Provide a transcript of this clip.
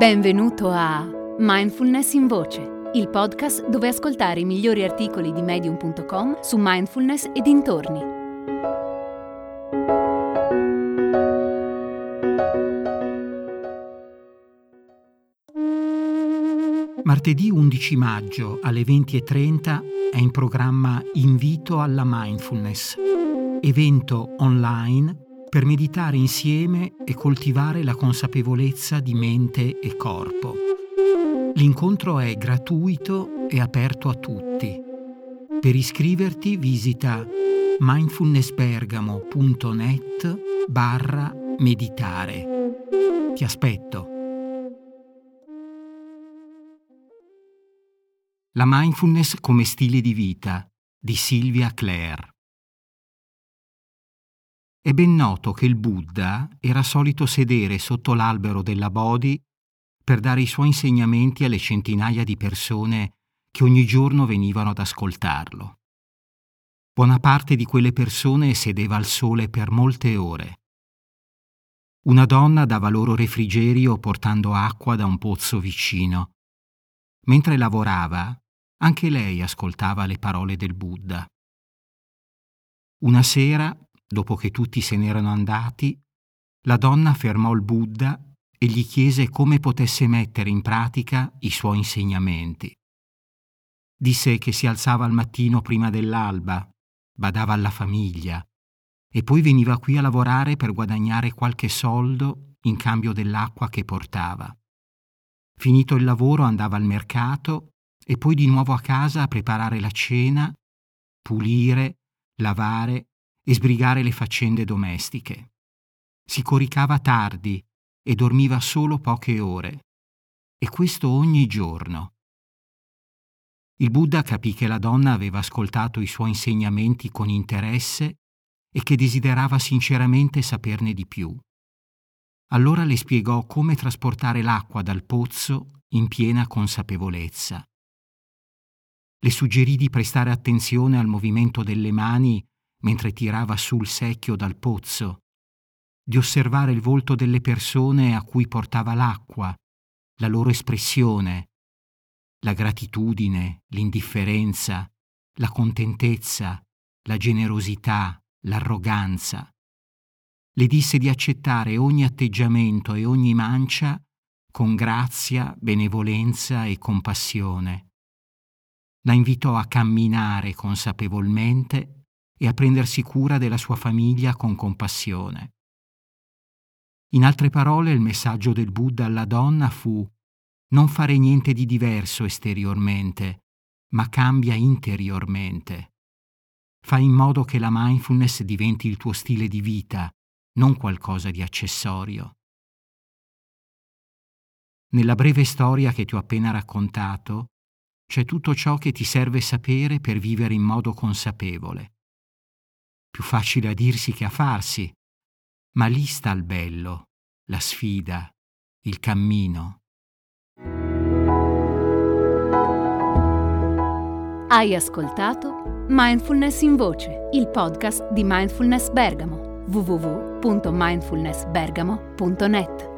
Benvenuto a Mindfulness in Voce, il podcast dove ascoltare i migliori articoli di medium.com su mindfulness e dintorni. Martedì 11 maggio alle 20.30 è in programma Invito alla Mindfulness, evento online per meditare insieme e coltivare la consapevolezza di mente e corpo. L'incontro è gratuito e aperto a tutti. Per iscriverti visita mindfulnessbergamo.net barra meditare. Ti aspetto. La mindfulness come stile di vita di Silvia Clare. È ben noto che il Buddha era solito sedere sotto l'albero della Bodhi per dare i suoi insegnamenti alle centinaia di persone che ogni giorno venivano ad ascoltarlo. Buona parte di quelle persone sedeva al sole per molte ore. Una donna dava loro refrigerio portando acqua da un pozzo vicino. Mentre lavorava, anche lei ascoltava le parole del Buddha. Una sera Dopo che tutti se n'erano andati, la donna fermò il Buddha e gli chiese come potesse mettere in pratica i suoi insegnamenti. Disse che si alzava al mattino prima dell'alba, badava alla famiglia e poi veniva qui a lavorare per guadagnare qualche soldo in cambio dell'acqua che portava. Finito il lavoro andava al mercato e poi di nuovo a casa a preparare la cena, pulire, lavare e sbrigare le faccende domestiche. Si coricava tardi e dormiva solo poche ore, e questo ogni giorno. Il Buddha capì che la donna aveva ascoltato i suoi insegnamenti con interesse e che desiderava sinceramente saperne di più. Allora le spiegò come trasportare l'acqua dal pozzo in piena consapevolezza. Le suggerì di prestare attenzione al movimento delle mani mentre tirava sul secchio dal pozzo, di osservare il volto delle persone a cui portava l'acqua, la loro espressione, la gratitudine, l'indifferenza, la contentezza, la generosità, l'arroganza. Le disse di accettare ogni atteggiamento e ogni mancia con grazia, benevolenza e compassione. La invitò a camminare consapevolmente e a prendersi cura della sua famiglia con compassione. In altre parole, il messaggio del Buddha alla donna fu non fare niente di diverso esteriormente, ma cambia interiormente. Fai in modo che la mindfulness diventi il tuo stile di vita, non qualcosa di accessorio. Nella breve storia che ti ho appena raccontato c'è tutto ciò che ti serve sapere per vivere in modo consapevole più facile a dirsi che a farsi, ma lì sta il bello, la sfida, il cammino. Hai ascoltato Mindfulness in Voce, il podcast di Mindfulness Bergamo, www.mindfulnessbergamo.net.